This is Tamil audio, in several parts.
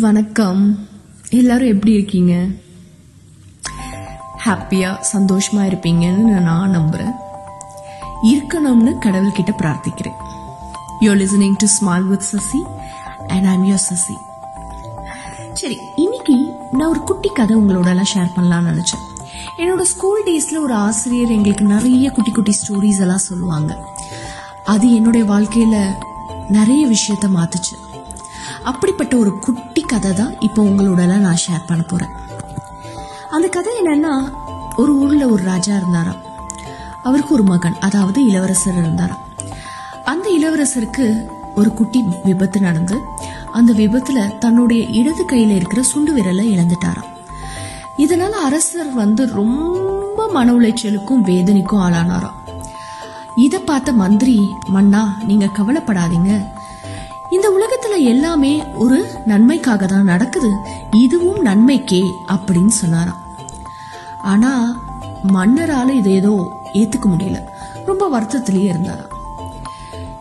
வணக்கம். எல்லாரும் எப்படி இருக்கீங்க? ஹாப்பியா சந்தோஷமா இருப்பீங்கன்னு நான் நம்புறேன். இருக்கணும்னு கடவுள்கிட்ட பிரார்த்திக்கிறேன். You listening to small with Sasi and I'm your Sasi சரி இன்னைக்கு நான் ஒரு குட்டி கதை உங்களோட எல்லாம் ஷேர் பண்ணலாம்னு நினைச்சேன். என்னோட ஸ்கூல் டேஸ்ல ஒரு ஆசிரியர் எங்களுக்கு நிறைய குட்டி குட்டி ஸ்டோரிஸ் எல்லாம் சொல்லுவாங்க. அது என்னுடைய வாழ்க்கையில நிறைய விஷயத்த மாத்துச்சு. அப்படிப்பட்ட ஒரு குட்டி கதை தான் இப்போ உங்களோட நான் ஷேர் பண்ண போறேன். அந்த கதை என்னன்னா ஒரு ஊர்ல ஒரு ராஜா இருந்தாராம். அவருக்கு ஒரு மகன் அதாவது இளவரசர் இருந்தாராம். அந்த இளவரசருக்கு ஒரு குட்டி விபத்து நடந்து அந்த விபத்துல தன்னுடைய இடது கையில இருக்கிற சுண்டு விரலை இழந்துட்டாராம். இதனால அரசர் வந்து ரொம்ப மன உளைச்சலுக்கும் வேதனைக்கும் ஆளானாராம். இத பார்த்த மந்திரி மன்னா நீங்க கவலைப்படாதீங்க. இந்த உலகத்துல எல்லாமே ஒரு நன்மைக்காக தான் நடக்குது. இதுவும் நன்மைக்கே அப்படின்னு சொன்னாராம். ஆனா மன்னரால இதை ஏதோ ஏத்துக்க முடியல. ரொம்ப வருத்தத்திலேயே இருந்தாராம்.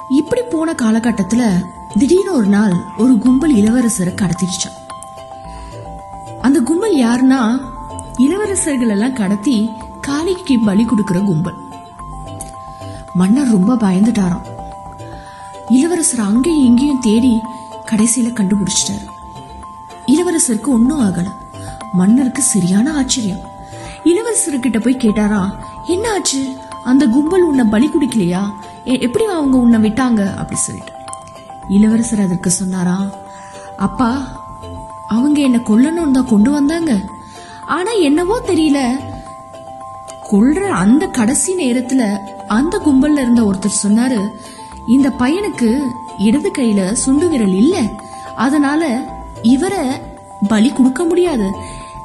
இப்படி போன காலகட்டத்துல திடீர்னு ஒரு நாள் ஒரு கும்பல் இளவரசரை கடத்திடுச்சான் அந்த கும்பல் யாருன்னா இளவரசர்கள் எல்லாம் கடத்தி காளிக்கு பலி கொடுக்கிற கும்பல். மன்னர் ரொம்ப பயந்துட்டாராம். இளவரசர் அங்கேயும் இங்கேயும் தேடி கடைசியில கண்டுபிடிச்சிட்டாரு. இளவரசருக்கு ஒன்னும் ஆகல. மன்னருக்கு சரியான ஆச்சரியம். இளவரசர்கிட்ட போய் கேட்டாரா என்ன ஆச்சு? அந்த கும்பல் உன்னை பலி குடிக்கலையா? எப்படி அவங்க உன்னை விட்டாங்க? அப்படி சொல்லிட்டு. இளவரசர் அதற்கு சொன்னாரா அப்பா அவங்க என்ன கொல்லணும்னு தான் கொண்டு வந்தாங்க. ஆனா என்னவோ தெரியல. கொல்ற அந்த கடைசி நேரத்துல அந்த கும்பல்ல இருந்த ஒருத்தர் சொன்னாரு இந்த பையனுக்கு இடது கையில சுண்டு விரல் இல்ல. அதனால இவரை பலி கொடுக்க முடியாது.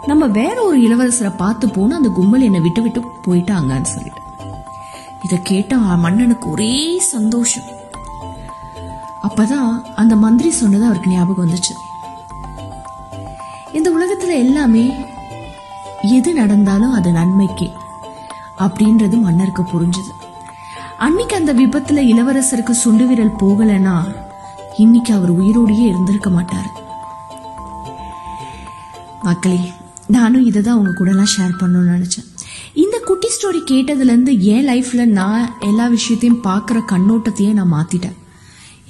நம்ம வேற ஒரு இளவரசரை பார்த்து போன அந்த கும்பல் என்னை விட்டு விட்டு போயிட்டாங்கன்னு சொல்லிட்டு. இத கேட்ட மன்னனுக்கு ஒரே சந்தோஷம். அப்பதான் அந்த மந்திரி சொன்னது அவருக்கு ஞாபகம் வந்துச்சு. இந்த உலகத்துல எல்லாமே எது நடந்தாலும் அது நன்மைக்கே அப்படின்றது மன்னருக்கு புரிஞ்சுது. அன்னைக்கு அந்த விபத்துல இளவரசருக்கு சுண்டு விரல் போகலைன்னா இன்னைக்கு அவர் உயிரோடையே இருந்திருக்க மாட்டாரு. மக்களே நானும் இதை தான் உங்க கூட எல்லாம் ஷேர் பண்ணணும்னு நினைச்சேன். இந்த குட்டி ஸ்டோரி கேட்டதுல இருந்து என் லைஃப்ல நான் எல்லா விஷயத்தையும் பார்க்குற கண்ணோட்டத்தையே நான் மாத்திட்டேன்.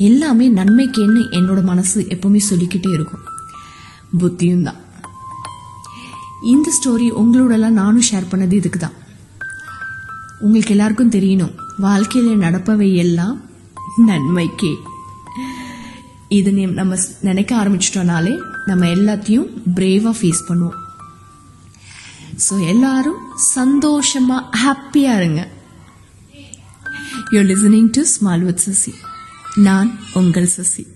எல்லாமே நன்மைக்கேன்னு என்னோட மனசு எப்பவுமே சொல்லிக்கிட்டே இருக்கும். புத்தியும் தான். இந்த ஸ்டோரி உங்களோடலாம் நானும் ஷேர் பண்ணது இதுக்கு தான் உங்களுக்கு எல்லாருக்கும் தெரியணும். வாழ்க்கையில நடப்பவை எல்லாம் நன்மைக்கே. இது நம்ம நினைக்க ஆரம்பிச்சிட்டோம்னாலே நம்ம எல்லாத்தையும் பிரேவா ஃபேஸ் பண்ணுவோம். ஸோ எல்லாரும் சந்தோஷமா ஹாப்பியா இருங்க. You listening to small with Sasi நான் உங்கள் சசி